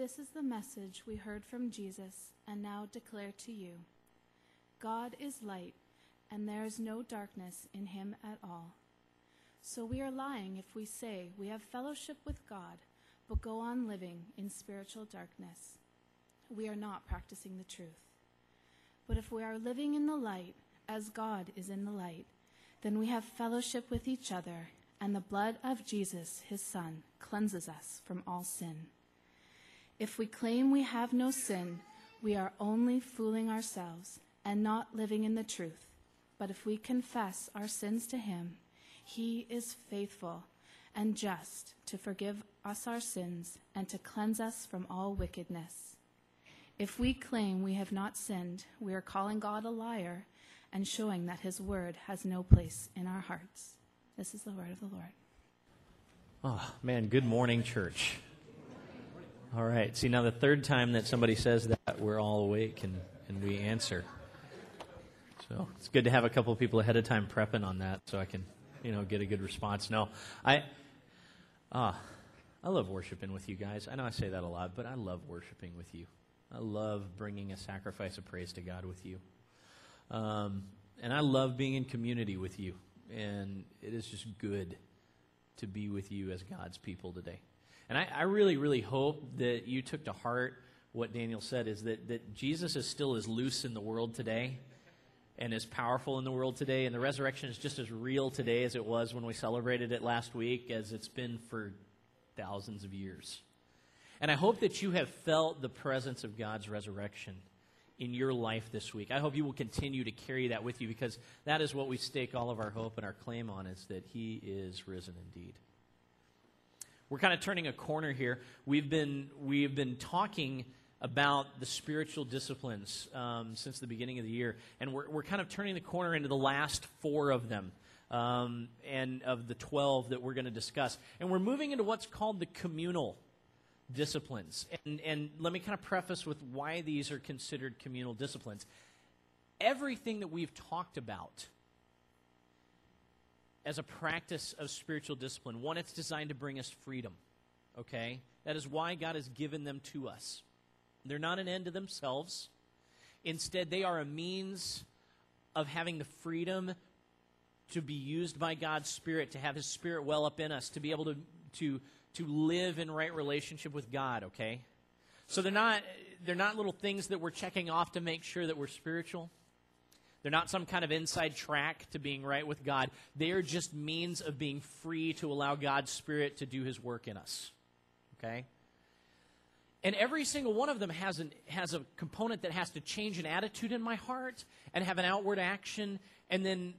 This is the message we heard from Jesus and now declare to you God is light, and there is no darkness in him at all. So we are lying if we say we have fellowship with God, but go on living in spiritual darkness. We are not practicing the truth. But if we are living in the light, as God is in the light, then we have fellowship with each other, and the blood of Jesus, his Son, cleanses us from all sin. If we claim we have no sin, we are only fooling ourselves and not living in the truth. But if we confess our sins to him, he is faithful and just to forgive us our sins and to cleanse us from all wickedness. If we claim we have not sinned, we are calling God a liar and showing that his word has no place in our hearts. This is the word of the Lord. Oh, man, good morning, church. All right. See, now the third time that somebody says that, we're all awake and, and we answer. So it's good to have a couple of people ahead of time prepping on that so I can, you know, get a good response. No, I, ah, I love worshiping with you guys. I know I say that a lot, but I love worshiping with you. I love bringing a sacrifice of praise to God with you. Um, and I love being in community with you. And it is just good to be with you as God's people today. And I, I really, really hope that you took to heart what Daniel said is that, that Jesus is still as loose in the world today and as powerful in the world today. And the resurrection is just as real today as it was when we celebrated it last week, as it's been for thousands of years. And I hope that you have felt the presence of God's resurrection in your life this week. I hope you will continue to carry that with you because that is what we stake all of our hope and our claim on is that He is risen indeed. We're kind of turning a corner here. We've been, we've been talking about the spiritual disciplines um, since the beginning of the year. And we're, we're kind of turning the corner into the last four of them. Um, and of the 12 that we're going to discuss. And we're moving into what's called the communal disciplines. And, and let me kind of preface with why these are considered communal disciplines. Everything that we've talked about as a practice of spiritual discipline, one, it's designed to bring us freedom. Okay? That is why God has given them to us. They're not an end to themselves. Instead, they are a means of having the freedom to be used by God's Spirit, to have His Spirit well up in us, to be able to, to, to live in right relationship with God, okay? So they're not, they're not little things that we're checking off to make sure that we're spiritual. They're not some kind of inside track to being right with God. They are just means of being free to allow God's Spirit to do His work in us. Okay? And every single one of them has, an, has a component that has to change an attitude in my heart and have an outward action, and then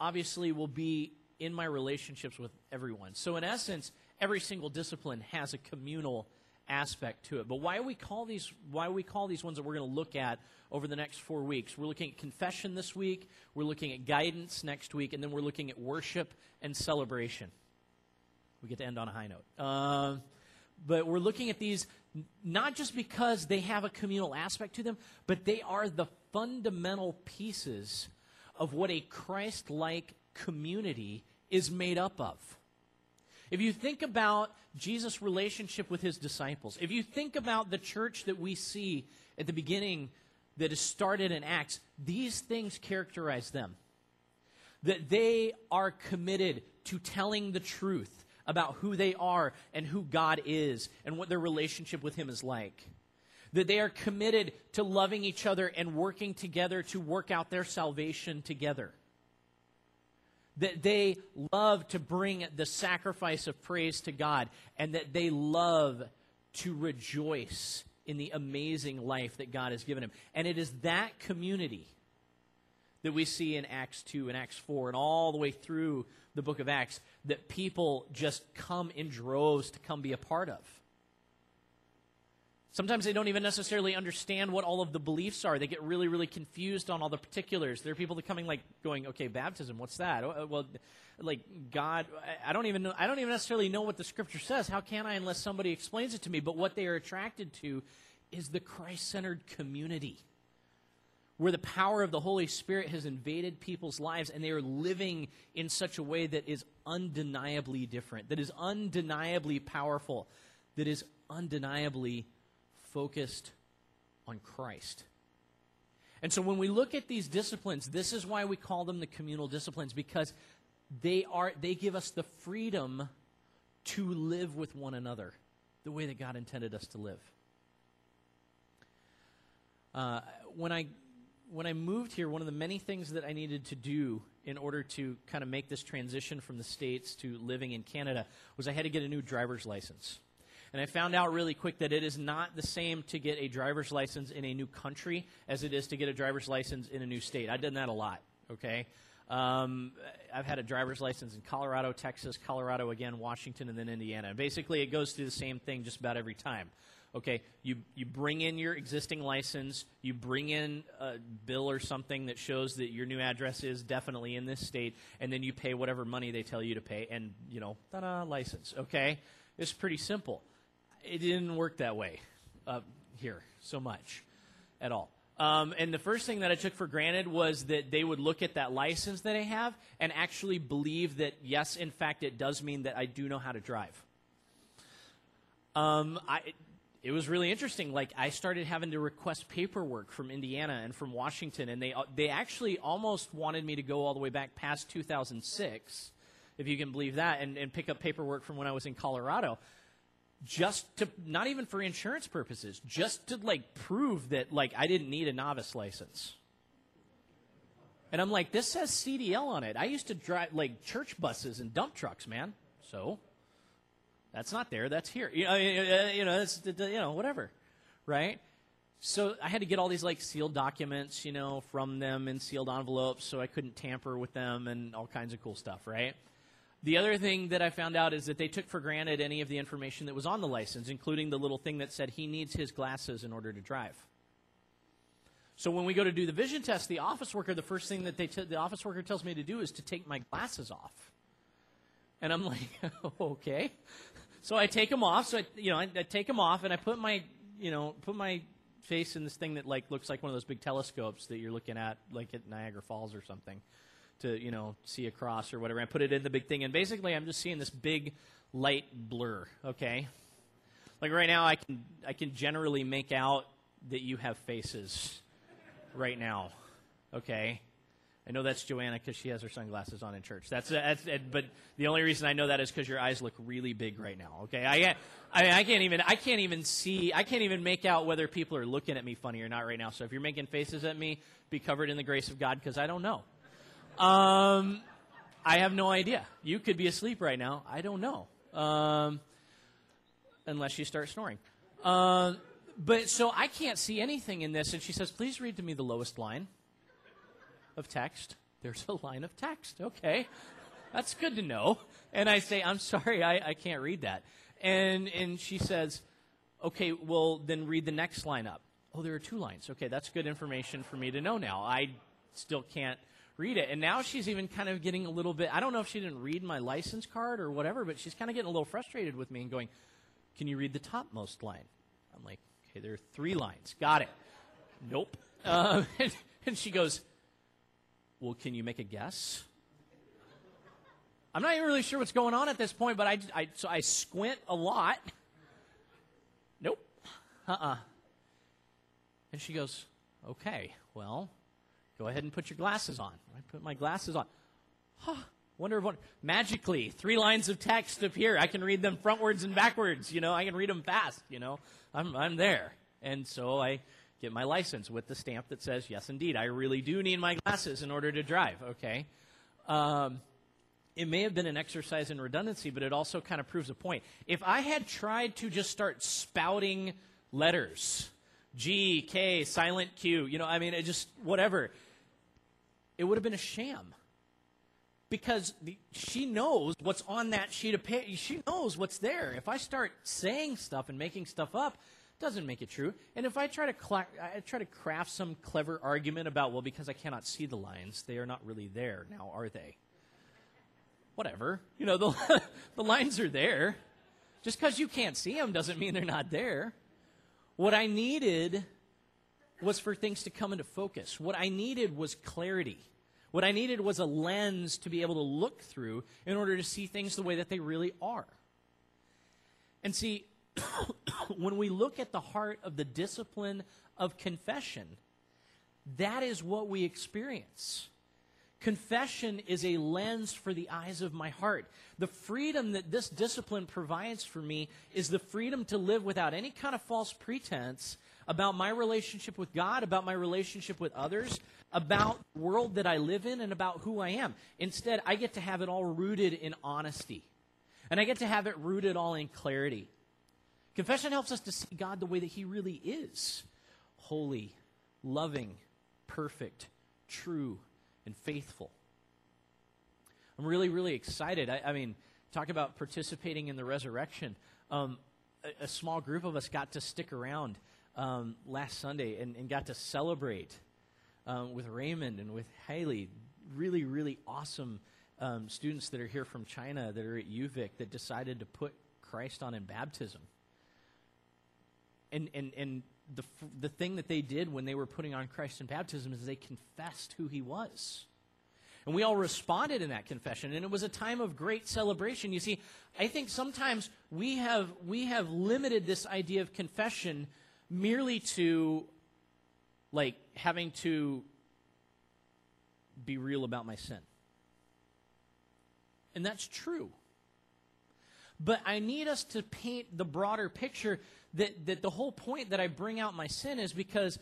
obviously will be in my relationships with everyone. So, in essence, every single discipline has a communal aspect to it. But why we call these why we call these ones that we're going to look at over the next four weeks? We're looking at confession this week, we're looking at guidance next week, and then we're looking at worship and celebration. We get to end on a high note. Uh, but we're looking at these not just because they have a communal aspect to them, but they are the fundamental pieces of what a Christ like community is made up of. If you think about Jesus' relationship with his disciples, if you think about the church that we see at the beginning that is started in Acts, these things characterize them. That they are committed to telling the truth about who they are and who God is and what their relationship with Him is like. That they are committed to loving each other and working together to work out their salvation together. That they love to bring the sacrifice of praise to God and that they love to rejoice in the amazing life that God has given him. And it is that community that we see in Acts 2 and Acts 4 and all the way through the book of Acts that people just come in droves to come be a part of. Sometimes they don't even necessarily understand what all of the beliefs are. They get really, really confused on all the particulars. There are people that coming like going, okay, baptism, what's that? Uh, well, like God, I don't even know. I don't even necessarily know what the Scripture says. How can I unless somebody explains it to me? But what they are attracted to is the Christ-centered community where the power of the Holy Spirit has invaded people's lives and they are living in such a way that is undeniably different, that is undeniably powerful, that is undeniably focused on Christ. And so when we look at these disciplines, this is why we call them the communal disciplines because they are they give us the freedom to live with one another the way that God intended us to live. Uh, when I when I moved here, one of the many things that I needed to do in order to kind of make this transition from the states to living in Canada was I had to get a new driver's license. And I found out really quick that it is not the same to get a driver's license in a new country as it is to get a driver's license in a new state. I've done that a lot, okay? Um, I've had a driver's license in Colorado, Texas, Colorado again, Washington, and then Indiana. Basically, it goes through the same thing just about every time. Okay, you you bring in your existing license, you bring in a bill or something that shows that your new address is definitely in this state, and then you pay whatever money they tell you to pay, and you know, ta-da, license. Okay, it's pretty simple. It didn't work that way uh, here so much at all. Um, and the first thing that I took for granted was that they would look at that license that I have and actually believe that, yes, in fact, it does mean that I do know how to drive. Um, I, it was really interesting. Like, I started having to request paperwork from Indiana and from Washington, and they, they actually almost wanted me to go all the way back past 2006, if you can believe that, and, and pick up paperwork from when I was in Colorado just to not even for insurance purposes, just to like prove that like I didn't need a novice license. And I'm like, this says CDL on it. I used to drive like church buses and dump trucks, man. So that's not there. That's here. You know, you know, you know, whatever, right? So I had to get all these like sealed documents, you know, from them in sealed envelopes, so I couldn't tamper with them and all kinds of cool stuff, right? The other thing that I found out is that they took for granted any of the information that was on the license, including the little thing that said he needs his glasses in order to drive. So when we go to do the vision test, the office worker, the first thing that they t- the office worker tells me to do is to take my glasses off. And I'm like, okay. So I take them off. So I, you know, I, I take them off and I put my, you know, put my face in this thing that like looks like one of those big telescopes that you're looking at, like at Niagara Falls or something to you know see across or whatever. I put it in the big thing, and basically I'm just seeing this big light blur. Okay, like right now I can I can generally make out that you have faces right now. Okay. I know that's Joanna because she has her sunglasses on in church. That's, that's but the only reason I know that is because your eyes look really big right now. Okay, I, can't, I, I can't even I can't even see I can't even make out whether people are looking at me funny or not right now. So if you're making faces at me, be covered in the grace of God because I don't know. Um, I have no idea. You could be asleep right now. I don't know. Um, unless you start snoring. Uh, but so I can't see anything in this. And she says, please read to me the lowest line of text. There's a line of text. Okay. That's good to know. And I say, I'm sorry, I, I can't read that. And, and she says, okay, well, then read the next line up. Oh, there are two lines. Okay, that's good information for me to know now. I still can't read it. And now she's even kind of getting a little bit, I don't know if she didn't read my license card or whatever, but she's kind of getting a little frustrated with me and going, Can you read the topmost line? I'm like, Okay, there are three lines. Got it. Nope. Uh, and, and she goes, Well, can you make a guess? I'm not even really sure what's going on at this point, but I, I so I squint a lot. Nope. Uh uh-uh. uh And she goes, Okay, well, Go ahead and put your glasses on. I put my glasses on. Huh. Wonder what magically three lines of text appear. I can read them frontwards and backwards. You know, I can read them fast. You know, I'm I'm there, and so I get my license with the stamp that says, "Yes, indeed, I really do need my glasses in order to drive." Okay. Um, it may have been an exercise in redundancy, but it also kind of proves a point. If I had tried to just start spouting letters, G, K, silent Q, you know, I mean, it just whatever it would have been a sham. Because the, she knows what's on that sheet of paper. She knows what's there. If I start saying stuff and making stuff up, doesn't make it true. And if I try to I try to craft some clever argument about, well, because I cannot see the lines, they are not really there now, are they? Whatever. You know, the, the lines are there. Just because you can't see them doesn't mean they're not there. What I needed was for things to come into focus. What I needed was clarity. What I needed was a lens to be able to look through in order to see things the way that they really are. And see, when we look at the heart of the discipline of confession, that is what we experience. Confession is a lens for the eyes of my heart. The freedom that this discipline provides for me is the freedom to live without any kind of false pretense about my relationship with God, about my relationship with others, about the world that I live in, and about who I am. Instead, I get to have it all rooted in honesty. And I get to have it rooted all in clarity. Confession helps us to see God the way that He really is holy, loving, perfect, true, and faithful. I'm really, really excited. I, I mean, talk about participating in the resurrection. Um, a, a, small group of us got to stick around um, last Sunday and, and, got to celebrate um, with Raymond and with Haley. Really, really awesome um, students that are here from China that are at UVic that decided to put Christ on in baptism. And, and, and the, the thing that they did when they were putting on Christ in baptism is they confessed who he was. And we all responded in that confession, and it was a time of great celebration. You see, I think sometimes we have, we have limited this idea of confession merely to, like, having to be real about my sin. And that's true. But I need us to paint the broader picture that, that the whole point that I bring out my sin is because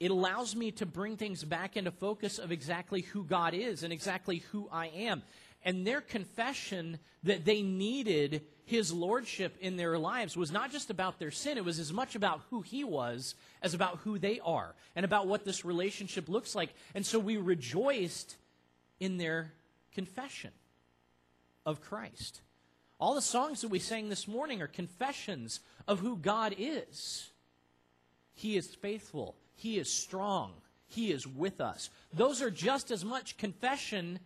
it allows me to bring things back into focus of exactly who God is and exactly who I am. And their confession that they needed his lordship in their lives was not just about their sin, it was as much about who he was as about who they are and about what this relationship looks like. And so we rejoiced in their confession of Christ. All the songs that we sang this morning are confessions of who God is. He is faithful, He is strong, He is with us. Those are just as much confession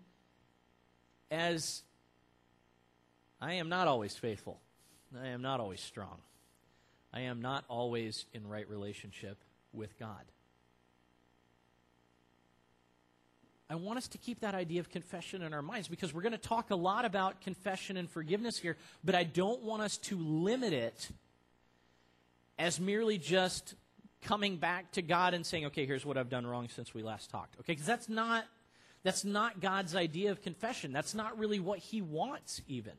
as I am not always faithful, I am not always strong, I am not always in right relationship with God. I want us to keep that idea of confession in our minds because we're going to talk a lot about confession and forgiveness here, but I don't want us to limit it as merely just coming back to God and saying, okay, here's what I've done wrong since we last talked. Okay, because that's not, that's not God's idea of confession. That's not really what He wants, even.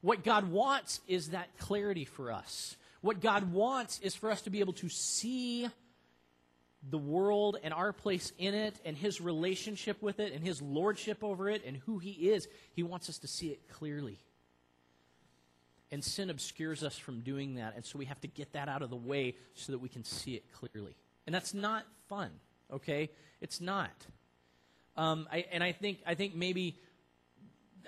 What God wants is that clarity for us. What God wants is for us to be able to see the world and our place in it and his relationship with it and his lordship over it and who he is, he wants us to see it clearly. And sin obscures us from doing that, and so we have to get that out of the way so that we can see it clearly. And that's not fun, okay? It's not. Um, I, and I think, I think maybe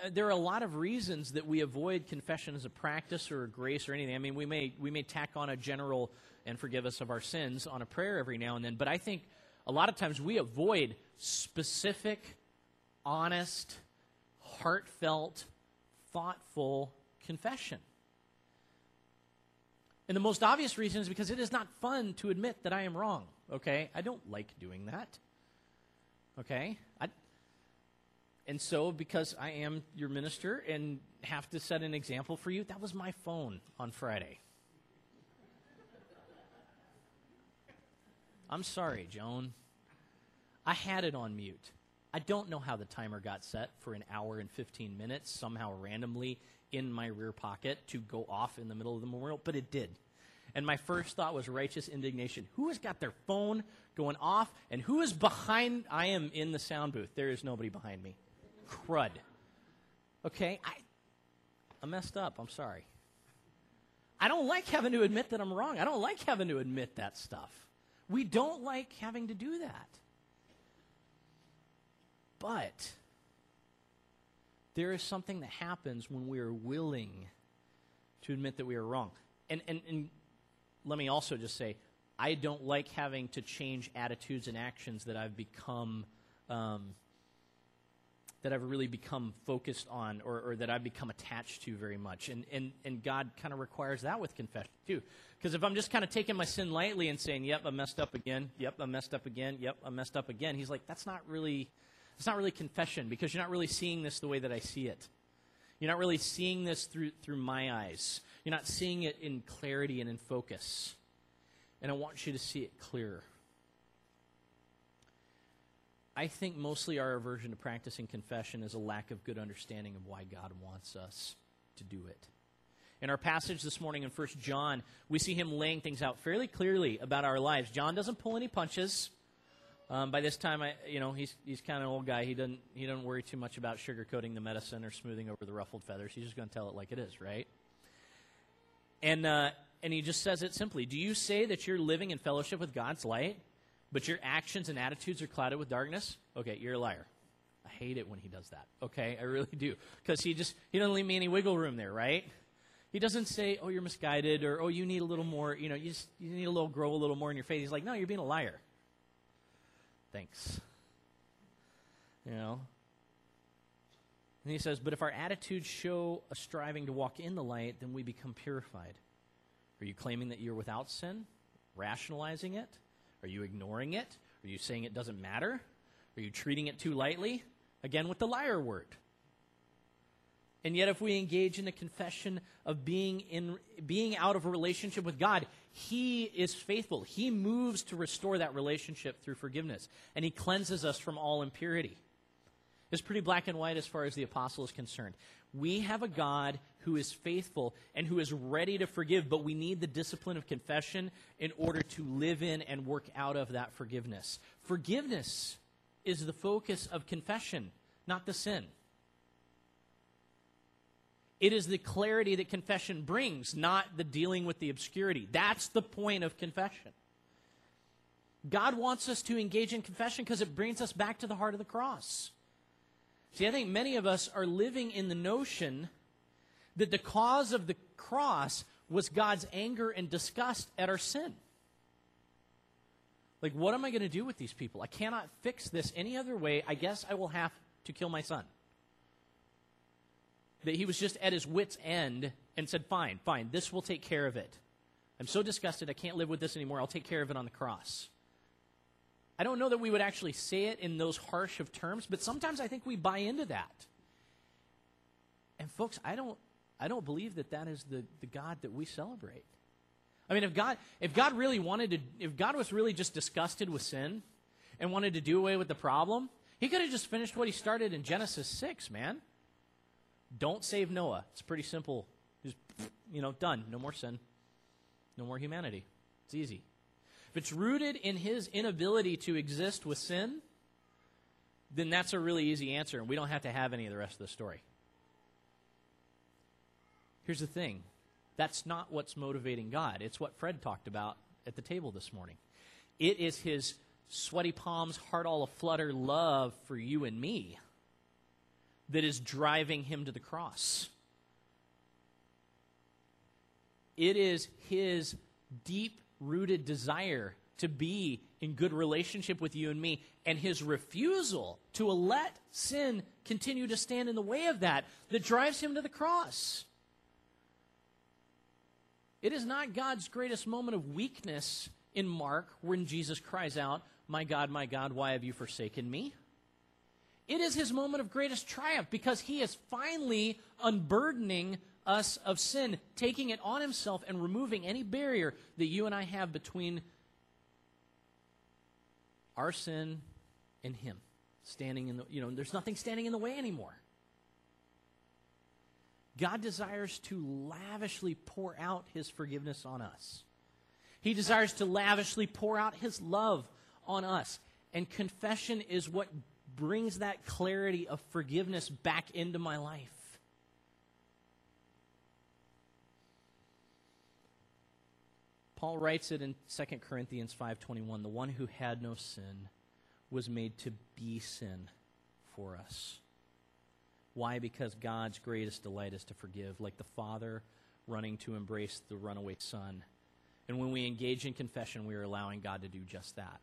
uh, there are a lot of reasons that we avoid confession as a practice or a grace or anything. I mean, we may, we may tack on a general and forgive us of our sins on a prayer every now and then. But I think a lot of times we avoid specific, honest, heartfelt, thoughtful confession. And the most obvious reason is because it is not fun to admit that I am wrong. Okay? I don't like doing that. Okay? I, and so, because I am your minister and have to set an example for you, that was my phone on Friday. I'm sorry, Joan. I had it on mute. I don't know how the timer got set for an hour and 15 minutes, somehow randomly in my rear pocket to go off in the middle of the memorial, but it did. And my first thought was righteous indignation. Who has got their phone going off, and who is behind? I am in the sound booth. There is nobody behind me. Crud. Okay? I, I messed up. I'm sorry. I don't like having to admit that I'm wrong. I don't like having to admit that stuff. We don't like having to do that. But there is something that happens when we are willing to admit that we are wrong. And, and, and let me also just say, I don't like having to change attitudes and actions that I've become um, that I've really become focused on or, or that I've become attached to very much. And, and, and God kind of requires that with confession, too. Because if I'm just kind of taking my sin lightly and saying, yep, I messed up again, yep, I messed up again, yep, I messed up again, he's like, that's not really, it's not really confession because you're not really seeing this the way that I see it. You're not really seeing this through, through my eyes. You're not seeing it in clarity and in focus. And I want you to see it clearer. I think mostly our aversion to practicing confession is a lack of good understanding of why God wants us to do it. In our passage this morning in 1 John, we see him laying things out fairly clearly about our lives. John doesn't pull any punches. Um, by this time, I, you know, he's, he's kind of an old guy. He doesn't, he doesn't worry too much about sugarcoating the medicine or smoothing over the ruffled feathers. He's just going to tell it like it is, right? And, uh, and he just says it simply Do you say that you're living in fellowship with God's light, but your actions and attitudes are clouded with darkness? Okay, you're a liar. I hate it when he does that. Okay, I really do. Because he just, he doesn't leave me any wiggle room there, right? He doesn't say, oh, you're misguided, or oh, you need a little more, you know, you, just, you need a little, grow a little more in your faith. He's like, no, you're being a liar. Thanks. You know? And he says, But if our attitudes show a striving to walk in the light, then we become purified. Are you claiming that you're without sin? Rationalizing it? Are you ignoring it? Are you saying it doesn't matter? Are you treating it too lightly? Again, with the liar word. And yet, if we engage in the confession of being, in, being out of a relationship with God, He is faithful. He moves to restore that relationship through forgiveness, and He cleanses us from all impurity. It's pretty black and white as far as the apostle is concerned. We have a God who is faithful and who is ready to forgive, but we need the discipline of confession in order to live in and work out of that forgiveness. Forgiveness is the focus of confession, not the sin. It is the clarity that confession brings, not the dealing with the obscurity. That's the point of confession. God wants us to engage in confession because it brings us back to the heart of the cross. See, I think many of us are living in the notion that the cause of the cross was God's anger and disgust at our sin. Like, what am I going to do with these people? I cannot fix this any other way. I guess I will have to kill my son that he was just at his wits' end and said, Fine, fine, this will take care of it. I'm so disgusted, I can't live with this anymore. I'll take care of it on the cross. I don't know that we would actually say it in those harsh of terms, but sometimes I think we buy into that. And folks, I don't, I don't believe that that is the, the God that we celebrate. I mean, if God, if God really wanted to, if God was really just disgusted with sin and wanted to do away with the problem, he could have just finished what he started in Genesis 6, man. Don't save Noah. It's pretty simple. Just, you know, done. No more sin. No more humanity. It's easy. If it's rooted in his inability to exist with sin, then that's a really easy answer, and we don't have to have any of the rest of the story. Here's the thing that's not what's motivating God. It's what Fred talked about at the table this morning. It is his sweaty palms, heart all aflutter love for you and me that is driving him to the cross. It is his deep rooted desire to be in good relationship with you and me, and his refusal to let sin continue to stand in the way of that that drives him to the cross. It is not God's greatest moment of weakness in Mark when Jesus cries out, My God, my God, why have you forsaken me? It is his moment of greatest triumph because he is finally unburdening us of sin, taking it on himself and removing any barrier that you and I have between our sin and him. Standing in the, you know, there's nothing standing in the way anymore. God desires to lavishly pour out his forgiveness on us. He desires to lavishly pour out his love on us. And confession is what brings that clarity of forgiveness back into my life. Paul writes it in 2 Corinthians 5:21, the one who had no sin was made to be sin for us. Why? Because God's greatest delight is to forgive, like the father running to embrace the runaway son. And when we engage in confession, we are allowing God to do just that.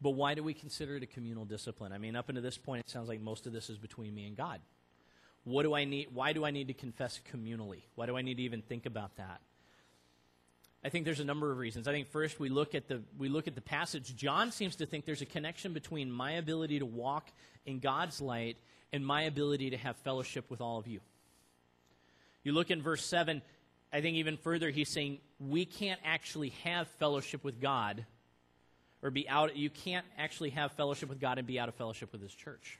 But why do we consider it a communal discipline? I mean, up until this point, it sounds like most of this is between me and God. What do I need? Why do I need to confess communally? Why do I need to even think about that? I think there's a number of reasons. I think first we look at the we look at the passage. John seems to think there's a connection between my ability to walk in God's light and my ability to have fellowship with all of you. You look in verse 7, I think even further, he's saying we can't actually have fellowship with God or be out, you can't actually have fellowship with God and be out of fellowship with his church.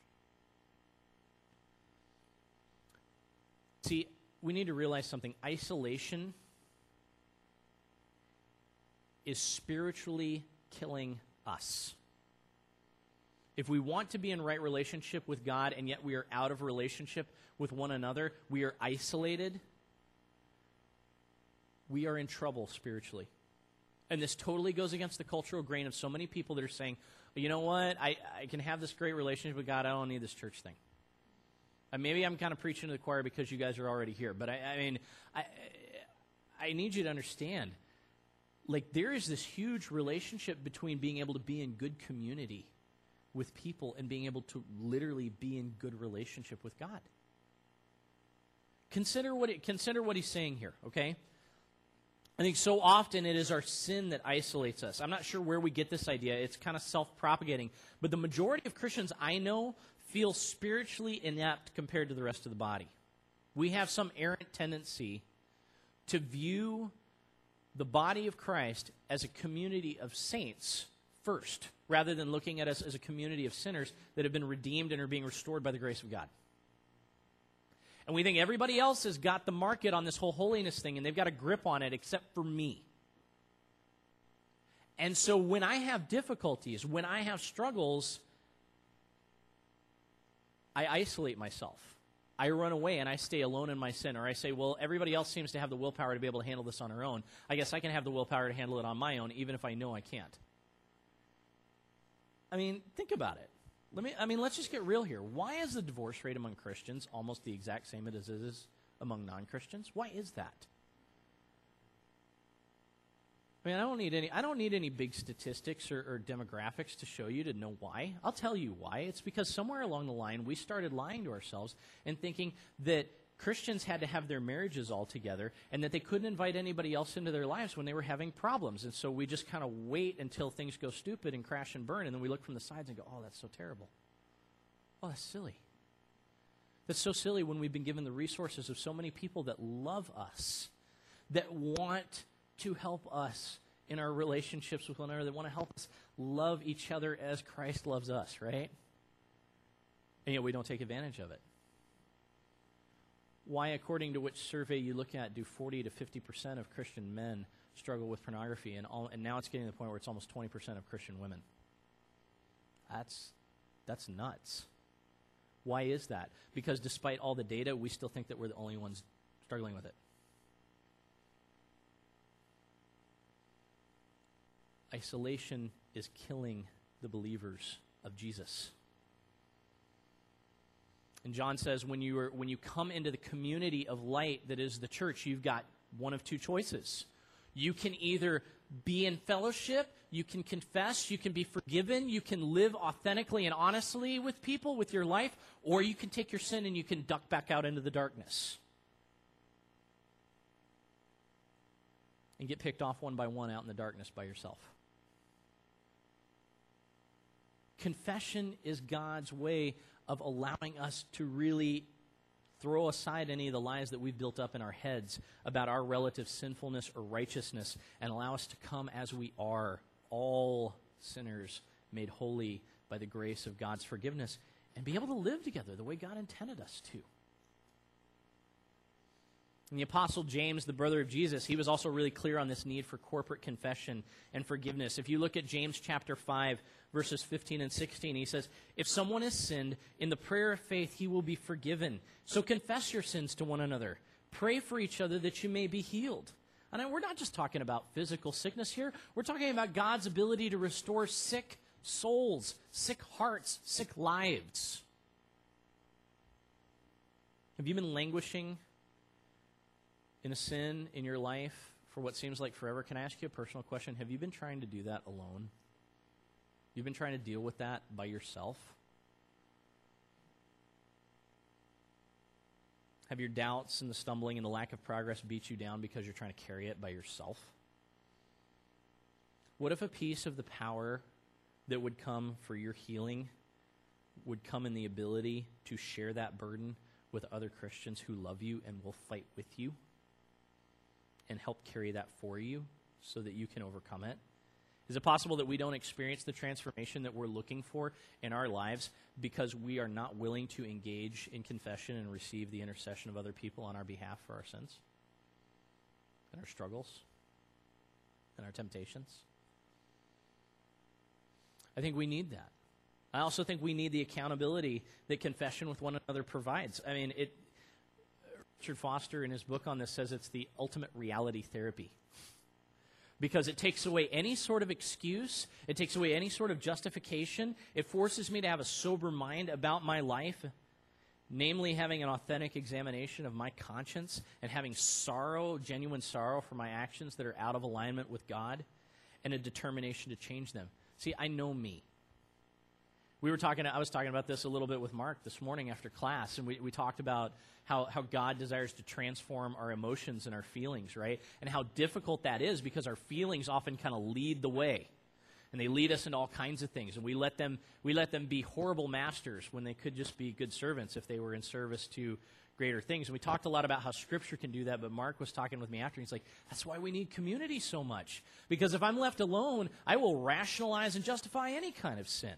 See, we need to realize something isolation is spiritually killing us. If we want to be in right relationship with God and yet we are out of relationship with one another, we are isolated, we are in trouble spiritually. And this totally goes against the cultural grain of so many people that are saying, you know what, I, I can have this great relationship with God, I don't need this church thing. Uh, maybe I'm kind of preaching to the choir because you guys are already here, but I, I mean, I, I need you to understand like there is this huge relationship between being able to be in good community with people and being able to literally be in good relationship with God. Consider what, it, consider what he's saying here, okay? I think so often it is our sin that isolates us. I'm not sure where we get this idea. It's kind of self propagating. But the majority of Christians I know feel spiritually inept compared to the rest of the body. We have some errant tendency to view the body of Christ as a community of saints first, rather than looking at us as a community of sinners that have been redeemed and are being restored by the grace of God. And we think everybody else has got the market on this whole holiness thing and they've got a grip on it except for me. And so when I have difficulties, when I have struggles, I isolate myself. I run away and I stay alone in my sin. Or I say, well, everybody else seems to have the willpower to be able to handle this on their own. I guess I can have the willpower to handle it on my own, even if I know I can't. I mean, think about it. Let me, I mean, let's just get real here. Why is the divorce rate among Christians almost the exact same as it is among non Christians? Why is that? I mean, I don't need any. I don't need any big statistics or, or, demographics to show you to know why. I'll tell you why. It's because somewhere along the line we started lying to ourselves and thinking that Christians had to have their marriages all together and that they couldn't invite anybody else into their lives when they were having problems. And so we just kind of wait until things go stupid and crash and burn, and then we look from the sides and go, "Oh, that's so terrible. Oh, that's silly." That's so silly when we've been given the resources of so many people that love us, that want to help us in our relationships with one another, They want to help us love each other as Christ loves us, right? And yet we don't take advantage of it. Why, according to which survey you look at, do 40 to 50% of Christian men struggle with pornography? And, all, and now it's getting to the point where it's almost 20% of Christian women. That's, that's nuts. Why is that? Because despite all the data, we still think that we're the only ones struggling with it. Isolation is killing the believers of Jesus. And John says when you, are, when you come into the community of light that is the church, you've got one of two choices. You can either be in fellowship, you can confess, you can be forgiven, you can live authentically and honestly with people, with your life, or you can take your sin and you can duck back out into the darkness. And get picked off one by one out in the darkness by yourself. Confession is God's way of allowing us to really throw aside any of the lies that we've built up in our heads about our relative sinfulness or righteousness and allow us to come as we are, all sinners made holy by the grace of God's forgiveness, and be able to live together the way God intended us to. And the Apostle James, the brother of Jesus, he was also really clear on this need for corporate confession and forgiveness. If you look at James chapter 5, verses 15 and 16, he says, If someone has sinned, in the prayer of faith he will be forgiven. So confess your sins to one another. Pray for each other that you may be healed. And we're not just talking about physical sickness here, we're talking about God's ability to restore sick souls, sick hearts, sick lives. Have you been languishing in a sin in your life for what seems like forever, can I ask you a personal question? Have you been trying to do that alone? You've been trying to deal with that by yourself? Have your doubts and the stumbling and the lack of progress beat you down because you're trying to carry it by yourself? What if a piece of the power that would come for your healing would come in the ability to share that burden with other Christians who love you and will fight with you? and help carry that for you so that you can overcome it? Is it possible that we don't experience the transformation that we're looking for in our lives because we are not willing to engage in confession and receive the intercession of other people on our behalf for our sins and our struggles and our temptations? I think we need that. I also think we need the accountability that confession with one another provides. I mean, it, Richard Foster in his book on this says it's the ultimate reality therapy because it takes away any sort of excuse, it takes away any sort of justification. It forces me to have a sober mind about my life, namely having an authentic examination of my conscience and having sorrow, genuine sorrow for my actions that are out of alignment with God, and a determination to change them. See, I know me. We were talking, I was talking about this a little bit with Mark this morning after class, and we, we talked about how, how God desires to transform our emotions and our feelings, right? And how difficult that is because our feelings often kind of lead the way. And they lead us into all kinds of things. And we let them we let them be horrible masters when they could just be good servants if they were in service to greater things. And we talked a lot about how Scripture can do that, but Mark was talking with me after. And he's like, that's why we need community so much. Because if I'm left alone, I will rationalize and justify any kind of sin.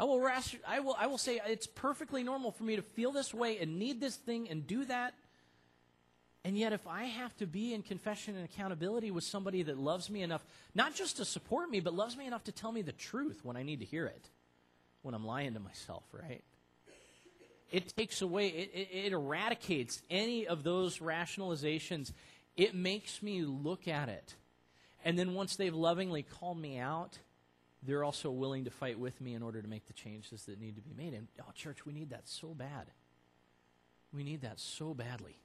I will, I will, I will say it's perfectly normal for me to feel this way and need this thing and do that. And yet, if I have to be in confession and accountability with somebody that loves me enough, not just to support me, but loves me enough to tell me the truth when I need to hear it, when I'm lying to myself, right? It takes away, it, it, it eradicates any of those rationalizations. It makes me look at it. And then once they've lovingly called me out, they're also willing to fight with me in order to make the changes that need to be made. And, oh, church, we need that so bad. We need that so badly.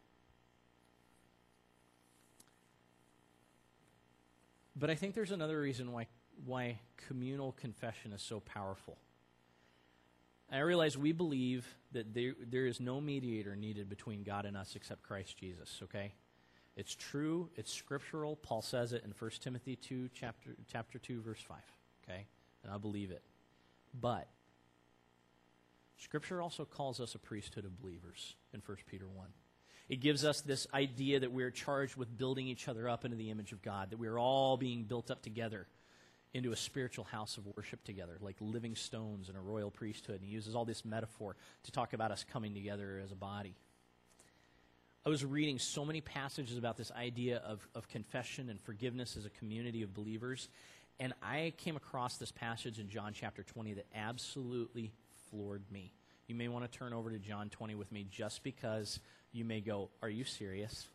But I think there's another reason why, why communal confession is so powerful. I realize we believe that there, there is no mediator needed between God and us except Christ Jesus, okay? It's true, it's scriptural. Paul says it in 1 Timothy 2, chapter, chapter 2, verse 5, okay? And I believe it. But Scripture also calls us a priesthood of believers in 1 Peter 1. It gives us this idea that we're charged with building each other up into the image of God, that we're all being built up together into a spiritual house of worship together, like living stones in a royal priesthood. And he uses all this metaphor to talk about us coming together as a body. I was reading so many passages about this idea of, of confession and forgiveness as a community of believers, and I came across this passage in John chapter 20 that absolutely floored me. You may want to turn over to John 20 with me just because you may go, Are you serious?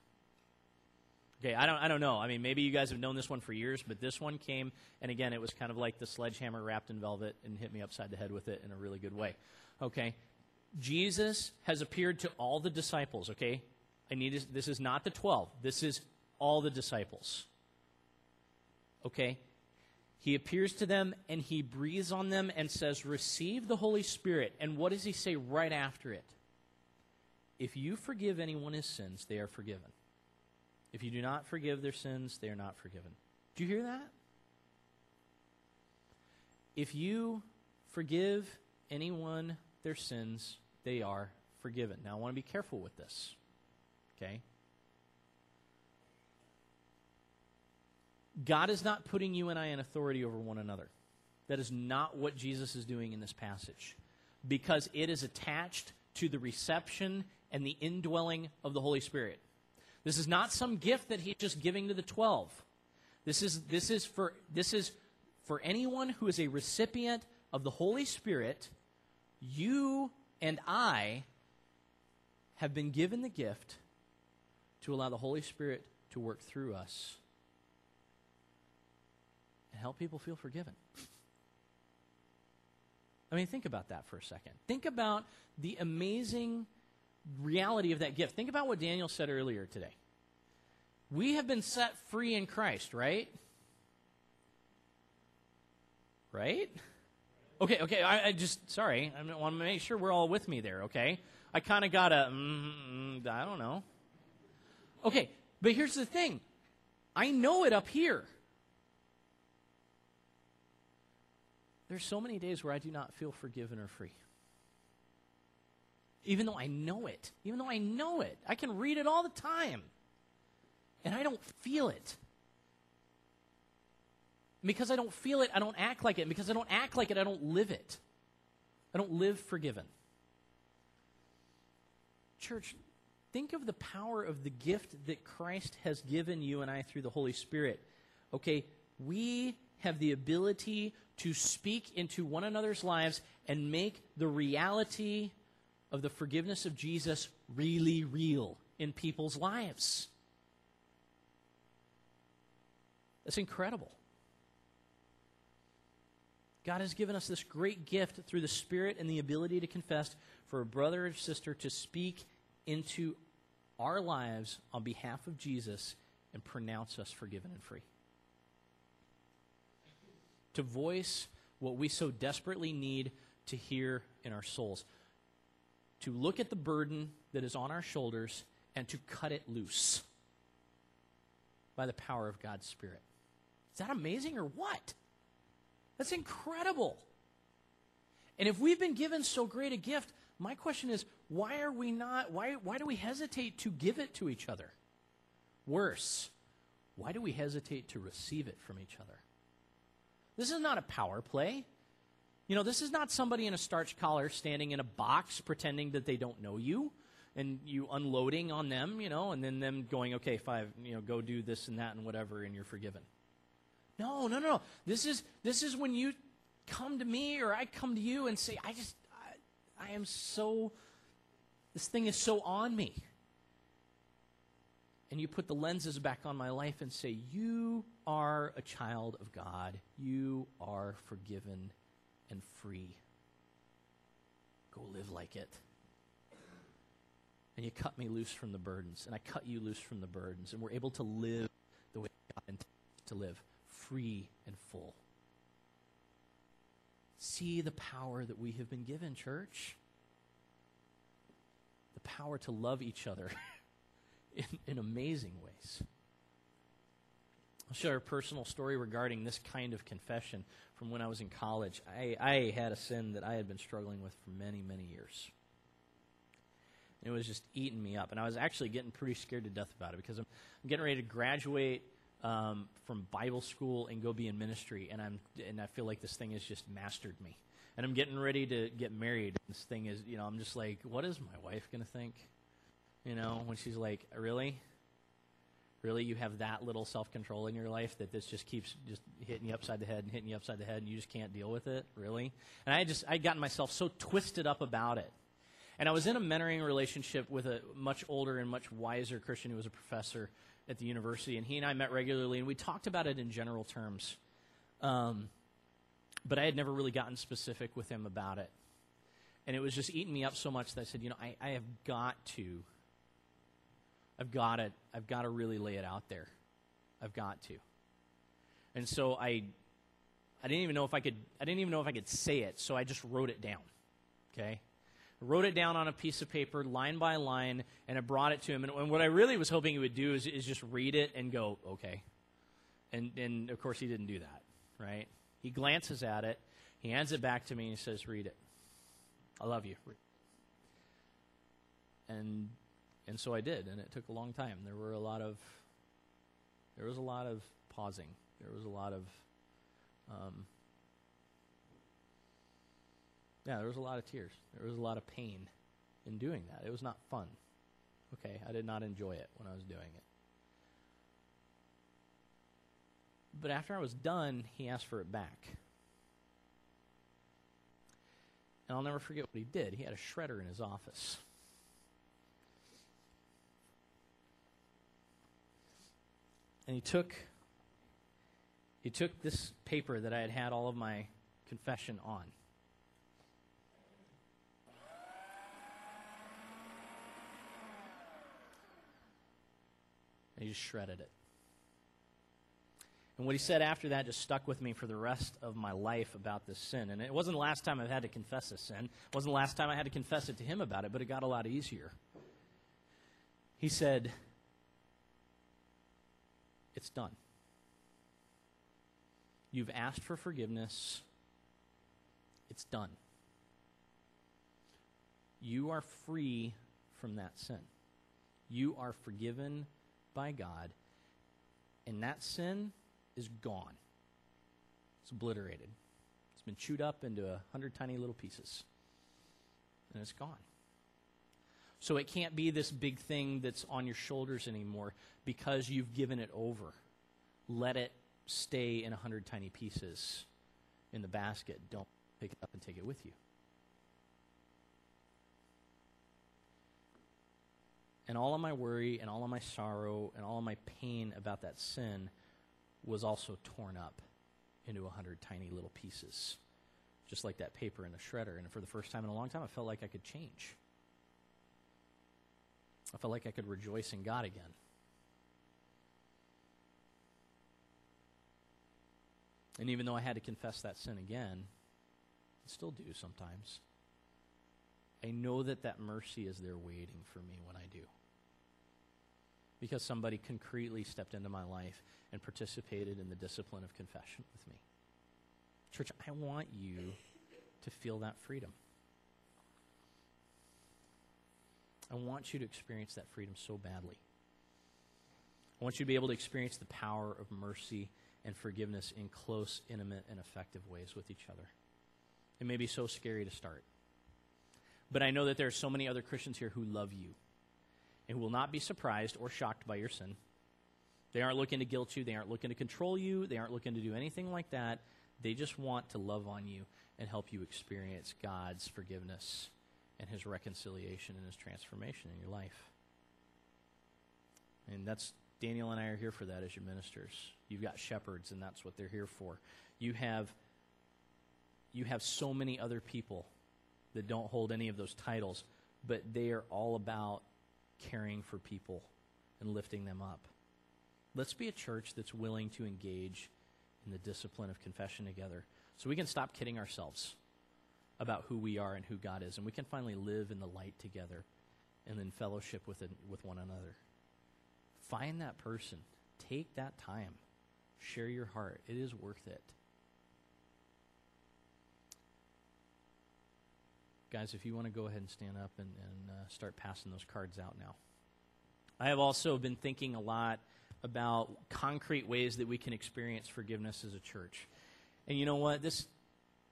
Okay, I don't, I don't know. I mean, maybe you guys have known this one for years, but this one came, and again, it was kind of like the sledgehammer wrapped in velvet and hit me upside the head with it in a really good way. Okay, Jesus has appeared to all the disciples. Okay, I need this, this is not the twelve. This is all the disciples. Okay, he appears to them and he breathes on them and says, Receive the Holy Spirit. And what does he say right after it? If you forgive anyone his sins, they are forgiven. If you do not forgive their sins, they are not forgiven. Do you hear that? If you forgive anyone their sins, they are forgiven. Now, I want to be careful with this. Okay? God is not putting you and I in authority over one another. That is not what Jesus is doing in this passage because it is attached to the reception and the indwelling of the Holy Spirit. This is not some gift that he's just giving to the 12. This is, this is, for, this is for anyone who is a recipient of the Holy Spirit. You and I have been given the gift to allow the Holy Spirit to work through us help people feel forgiven. I mean, think about that for a second. Think about the amazing reality of that gift. Think about what Daniel said earlier today. We have been set free in Christ, right? Right? Okay, okay. I, I just sorry. I want to make sure we're all with me there. Okay. I kind of got a. Mm, I don't know. Okay, but here's the thing. I know it up here. There's so many days where I do not feel forgiven or free. Even though I know it, even though I know it, I can read it all the time. And I don't feel it. Because I don't feel it, I don't act like it. Because I don't act like it, I don't live it. I don't live forgiven. Church, think of the power of the gift that Christ has given you and I through the Holy Spirit. Okay, we have the ability to speak into one another's lives and make the reality of the forgiveness of Jesus really real in people's lives. That's incredible. God has given us this great gift through the Spirit and the ability to confess for a brother or sister to speak into our lives on behalf of Jesus and pronounce us forgiven and free. To voice what we so desperately need to hear in our souls. To look at the burden that is on our shoulders and to cut it loose by the power of God's Spirit. Is that amazing or what? That's incredible. And if we've been given so great a gift, my question is why are we not, why, why do we hesitate to give it to each other? Worse, why do we hesitate to receive it from each other? This is not a power play. You know, this is not somebody in a starch collar standing in a box pretending that they don't know you and you unloading on them, you know, and then them going, okay, five, you know, go do this and that and whatever, and you're forgiven. No, no, no. No. This is this is when you come to me or I come to you and say, I just I, I am so this thing is so on me. And you put the lenses back on my life and say, You are a child of God. You are forgiven and free. Go live like it. And you cut me loose from the burdens, and I cut you loose from the burdens, and we're able to live the way God intends to live free and full. See the power that we have been given, church. The power to love each other in, in amazing ways. I'll share a personal story regarding this kind of confession from when I was in college. I, I had a sin that I had been struggling with for many, many years. It was just eating me up. And I was actually getting pretty scared to death about it because I'm, I'm getting ready to graduate um, from Bible school and go be in ministry, and I'm and I feel like this thing has just mastered me. And I'm getting ready to get married. This thing is, you know, I'm just like, what is my wife going to think? You know, when she's like, really? Really, you have that little self control in your life that this just keeps just hitting you upside the head and hitting you upside the head, and you just can't deal with it, really? And I just I'd gotten myself so twisted up about it. And I was in a mentoring relationship with a much older and much wiser Christian who was a professor at the university, and he and I met regularly, and we talked about it in general terms. Um, but I had never really gotten specific with him about it. And it was just eating me up so much that I said, you know, I, I have got to. I've got to. I've got to really lay it out there. I've got to. And so I, I didn't even know if I could. I didn't even know if I could say it. So I just wrote it down. Okay I wrote it down on a piece of paper, line by line, and I brought it to him. And, and what I really was hoping he would do is, is just read it and go, okay. And, and of course, he didn't do that, right? He glances at it, he hands it back to me, and he says, read it. I love you. And and so I did, and it took a long time. There were a lot of there was a lot of pausing. There was a lot of um, yeah, there was a lot of tears. There was a lot of pain in doing that. It was not fun. Okay, I did not enjoy it when I was doing it. But after I was done, he asked for it back. And I'll never forget what he did. He had a shredder in his office. And he took he took this paper that I had had all of my confession on. And he just shredded it. And what he said after that just stuck with me for the rest of my life about this sin. And it wasn't the last time I've had to confess this sin. It wasn't the last time I had to confess it to him about it, but it got a lot easier. He said, It's done. You've asked for forgiveness. It's done. You are free from that sin. You are forgiven by God, and that sin is gone. It's obliterated. It's been chewed up into a hundred tiny little pieces, and it's gone. So it can't be this big thing that's on your shoulders anymore because you've given it over. Let it stay in a hundred tiny pieces in the basket. Don't pick it up and take it with you. And all of my worry and all of my sorrow and all of my pain about that sin was also torn up into a hundred tiny little pieces, just like that paper in a shredder. And for the first time in a long time, I felt like I could change. I felt like I could rejoice in God again. And even though I had to confess that sin again, I still do sometimes. I know that that mercy is there waiting for me when I do. Because somebody concretely stepped into my life and participated in the discipline of confession with me. Church, I want you to feel that freedom. I want you to experience that freedom so badly. I want you to be able to experience the power of mercy and forgiveness in close, intimate, and effective ways with each other. It may be so scary to start. But I know that there are so many other Christians here who love you and who will not be surprised or shocked by your sin. They aren't looking to guilt you, they aren't looking to control you, they aren't looking to do anything like that. They just want to love on you and help you experience God's forgiveness and his reconciliation and his transformation in your life. And that's Daniel and I are here for that as your ministers. You've got shepherds, and that's what they're here for. You have you have so many other people that don't hold any of those titles, but they are all about caring for people and lifting them up. Let's be a church that's willing to engage in the discipline of confession together so we can stop kidding ourselves about who we are and who God is, and we can finally live in the light together and in fellowship with, it, with one another. Find that person. Take that time. Share your heart. It is worth it. Guys, if you want to go ahead and stand up and, and uh, start passing those cards out now. I have also been thinking a lot about concrete ways that we can experience forgiveness as a church. And you know what? This,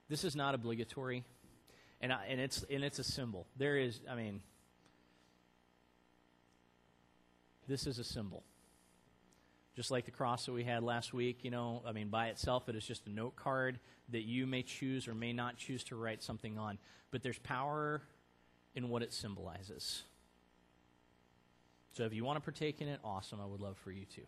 this is not obligatory, and, I, and, it's, and it's a symbol. There is, I mean, this is a symbol. Just like the cross that we had last week, you know, I mean, by itself, it is just a note card that you may choose or may not choose to write something on. But there's power in what it symbolizes. So if you want to partake in it, awesome. I would love for you to.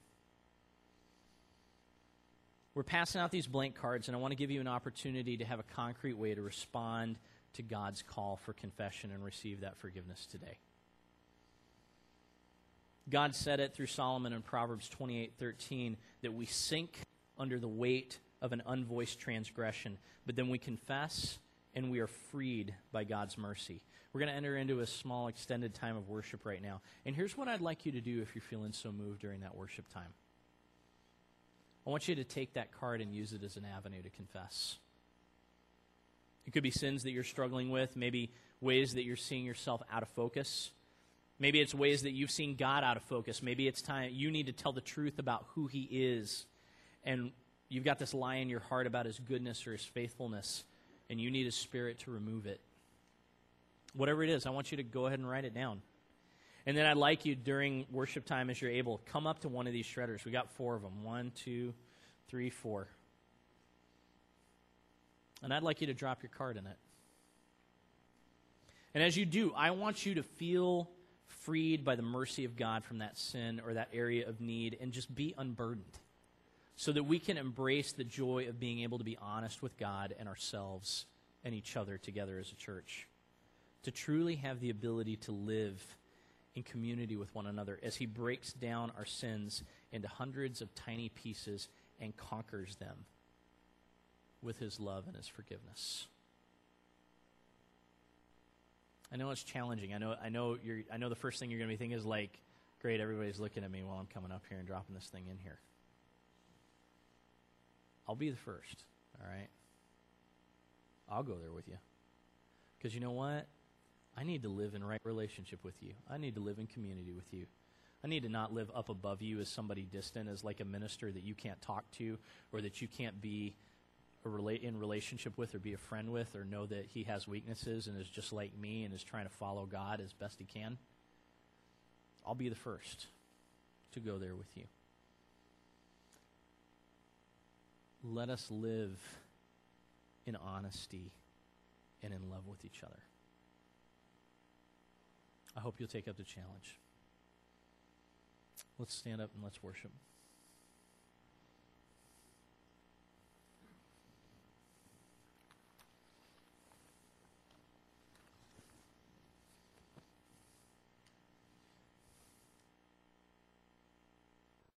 We're passing out these blank cards, and I want to give you an opportunity to have a concrete way to respond to God's call for confession and receive that forgiveness today. God said it through Solomon in Proverbs 28:13 that we sink under the weight of an unvoiced transgression, but then we confess and we are freed by God's mercy. We're going to enter into a small extended time of worship right now. And here's what I'd like you to do if you're feeling so moved during that worship time. I want you to take that card and use it as an avenue to confess. It could be sins that you're struggling with, maybe ways that you're seeing yourself out of focus. Maybe it's ways that you've seen God out of focus. Maybe it's time you need to tell the truth about who He is. And you've got this lie in your heart about His goodness or His faithfulness, and you need His Spirit to remove it. Whatever it is, I want you to go ahead and write it down. And then I'd like you during worship time, as you're able, come up to one of these shredders. We got four of them one, two, three, four. And I'd like you to drop your card in it. And as you do, I want you to feel freed by the mercy of God from that sin or that area of need and just be unburdened so that we can embrace the joy of being able to be honest with God and ourselves and each other together as a church. To truly have the ability to live in community with one another as He breaks down our sins into hundreds of tiny pieces and conquers them with His love and His forgiveness. I know it's challenging. I know. I know. You're. I know the first thing you're going to be thinking is like, "Great, everybody's looking at me while I'm coming up here and dropping this thing in here." I'll be the first. All right. I'll go there with you. Because you know what? I need to live in right relationship with you. I need to live in community with you. I need to not live up above you as somebody distant, as like a minister that you can't talk to or that you can't be a rela- in relationship with or be a friend with or know that he has weaknesses and is just like me and is trying to follow God as best he can. I'll be the first to go there with you. Let us live in honesty and in love with each other. I hope you'll take up the challenge. Let's stand up and let's worship.